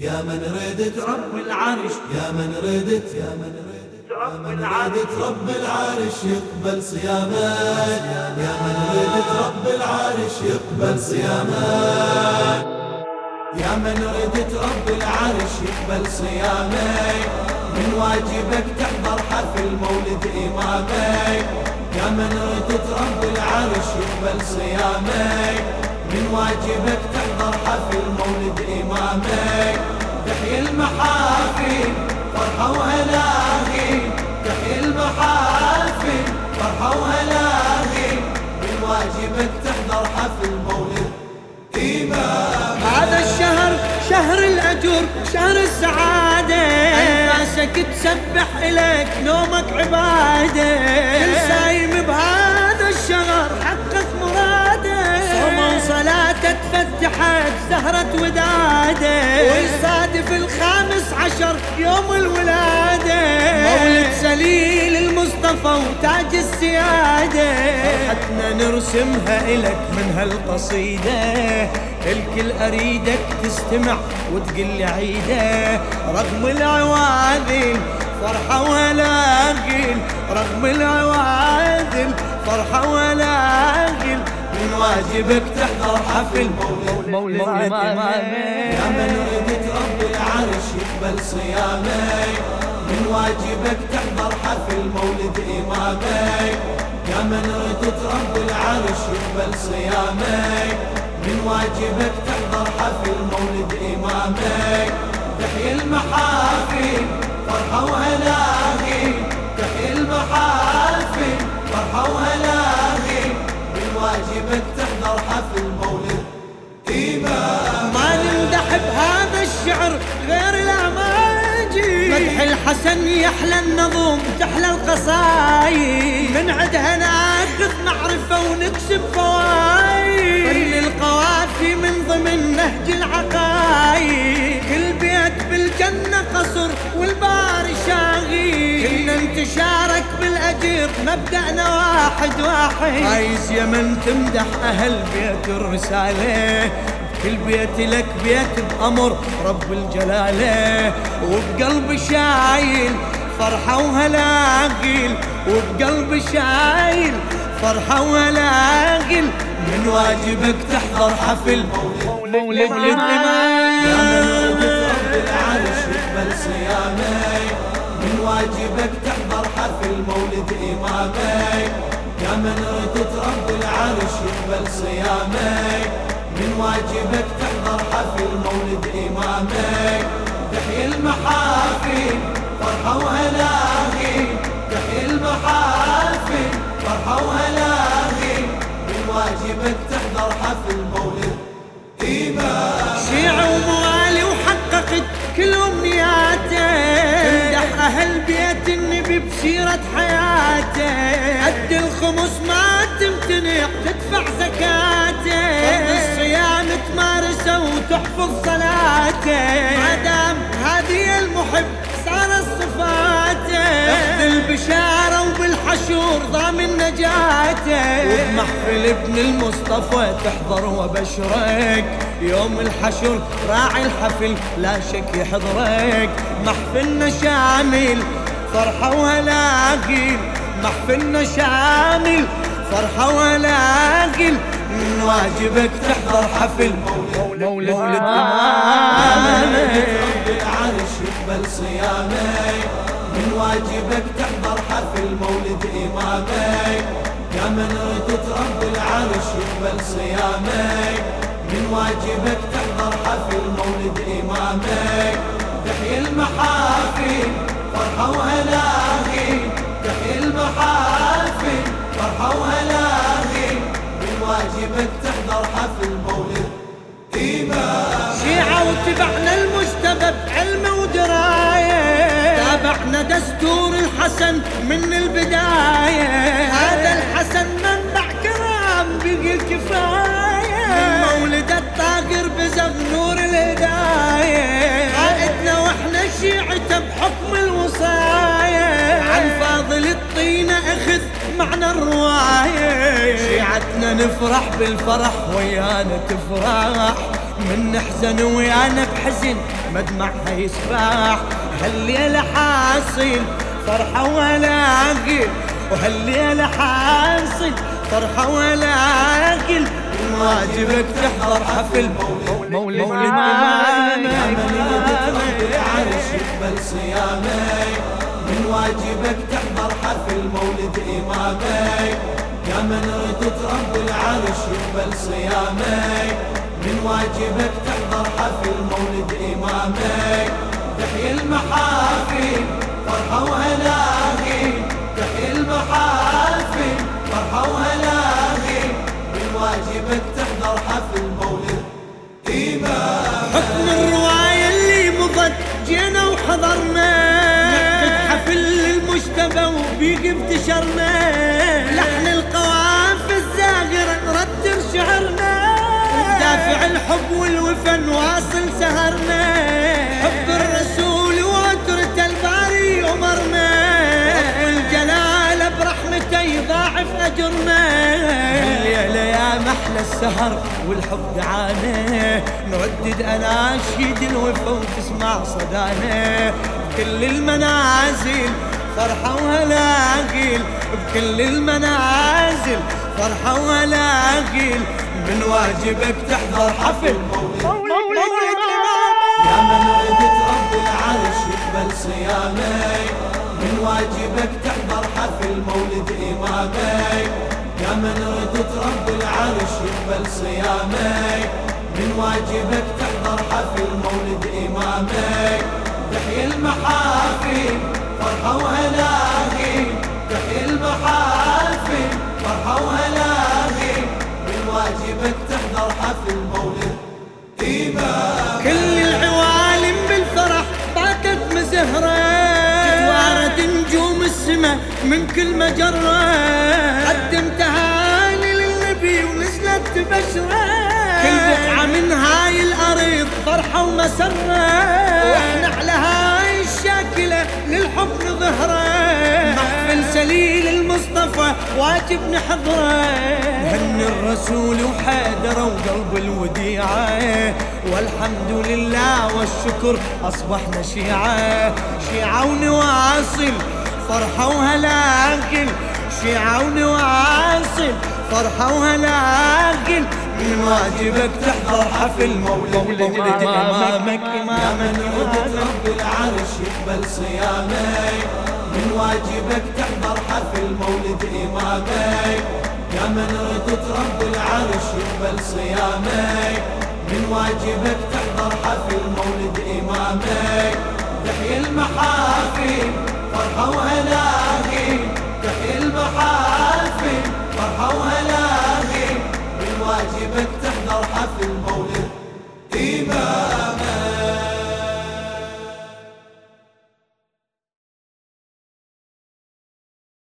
يا من ردت رب العرش. يا من ردت يا من ردت رب العرش. رب العرش. يقبل صيامك. يا من ردت رب العرش. يقبل صيامك. يا من ردت رب العرش. يقبل صيامك. من واجبك تحضر حفل مولد إمامك. يا من ردت رب العرش. يقبل صيامك. من واجبك تحضر حفل مولد إمامك. تحيي المحافل فرحة وهلاهي تحيي المحافل فرحة وهلاهي من واجبك تحضر حفل مولد إمام هذا الشهر شهر الأجر شهر السعادة. أنفاسك تسبح إليك نومك عبادة. كل سايم تفتحت زهرة ودادة. ويصادف الخامس عشر يوم الولادة. مولد سليل المصطفى وتاج السيادة. فرحتنا نرسمها إلك من هالقصيدة. الكل أريدك تستمع وتقول لي عيدة. رغم العواذل فرحة ولا غل رغم العواذل فرحة ولا غل من واجبك تحضر حفل مولد إمامك يا من ردت رب العرش يقبل صيامك من واجبك تحضر حفل مولد إمامك يا من ردت رب العرش يقبل صيامك من واجبك تحضر حفل مولد إمامك تحيي المحافل فرحة وهلاهي الحسن يحلى النظم تحلى القصايد. من عدها ناخذ معرفة ونكسب فوايد. فن القوافي من ضمن نهج العقايد. كل بيت بالجنة قصر والبار شاغي كنا انتشارك بالأجر مبدأنا واحد واحد. عايز يا من تمدح أهل بيت الرسالة. كل بيت لك بيت بأمر رب الجلالة وبقلب شايل فرحة وهلاقيل وبقلب شايل فرحة وهلاقيل من واجبك تحضر حفل. مولد يا من ردت الإمام رب العرش صيامك من واجبك تحضر حفل مولد إمامك يا من ردت رب العرش يقبل صيامك. من واجبك تحضر حفل مولد إمامك. تحيي المحافل فرحة وهلاهي تحيي المحافل فرحة وهلاهي من واجبك بسيرة حياته. قد الخمس ما تمتنع تدفع زكاته. الصيام تمارسه وتحفظ صلاته. ما دام هذه المحب صار صفاته. اخذ البشارة وبالحشور ضامن نجاته. وبمحفل ابن المصطفى تحضر وبشرك. يوم الحشر راعي الحفل لا شك يحضرك. محفلنا شامل فرحة وهلاقيل محفلنا شامل. فرحة وهلاقيل من واجبك تحضر حفل. مولد إمامك رب العرش يقبل صيامك من واجبك تحضر حفل مولد إمامك يا من ردت رب العرش يقبل صيامك من واجبك تحضر حفل مولد إمامك تحيي المحافل فرحة وهلاهي تحيي المحافل فرحة وهلاهي من واجبك تحضر حفل مولد إمام. شيعة وتبعنا المجتبى بعلم ودراية تابعنا دستور الحسن من البداية. معنى الرواية. شيعتنا نفرح بالفرح ويانا تفرح. من نحزن ويانا بحزن مدمعها يسبح. هالليلة حاصل فرحة ولا قل. وهالليلة حاصل فرحة ولا قل. واجبك تحضر حفل مولد من رب العرش يقبل صيامك من واجبك تحضر حفل مولد إمامك يا من ردت رب العرش يقبل صيامك من واجبك تحضر حفل مولد إمامك تحيي المحافل فرحة وهلاهي تحيي المحافل فرحة وهلاهي من واجبك تحضر حفل مولد إمامك حكم الرواية اللي مضت جينا وحضرنا. وبيق انتشرنا لحن القوافي الزاغرة نرتب شعرنا ودافع الحب والوفا نواصل سهرنا حب الرسول واترة الباري أمرنا رب الجلال برحمته يضاعف أجرنا الليلة يا محلى السهر والحب دعانا نردد أناشيد الوفا وتسمع صدانا بكل المنازل فرحة وهلاقيل بكل المنازل فرحة وهلاقيل من واجبك تحضر حفل. مولد يا من ردت رب العرش يقبل صيامك من واجبك تحضر حفل مولد إمامك يا من ردت رب العرش يقبل صيامك من واجبك تحضر حفل مولد إمامك تحيي المحافل. فرحة وهلاهي تحيي المحافل فرحة وهلاهي من واجبك تحضر حفل مولد إمامك كل العوالم بالفرح باتت مزهرة. تتوارد نجوم السماء من كل مجرة. قدم تهاني للنبي ونزلت بشرة. كل بقعة من هاي الأرض فرحة ومسرة. وإحنا على هاي المصطفى واجب نحضره. هن الرسول وحيدر وقلب الوديعة. والحمد لله والشكر أصبحنا شيعة شيعة ونواصل فرحة وهلاقل شيعة ونواصل فرحة وهلاقل من واجبك تحضر حفل مولد إمامك يا إمامك من ردت رب العرش يقبل صيامك من واجبك تحضر حفل مولد إمامك. يا من ردت رب العرش يقبل صيامك. من واجبك تحضر حفل مولد إمامك. تحيي المحافل فرحة وهلاهي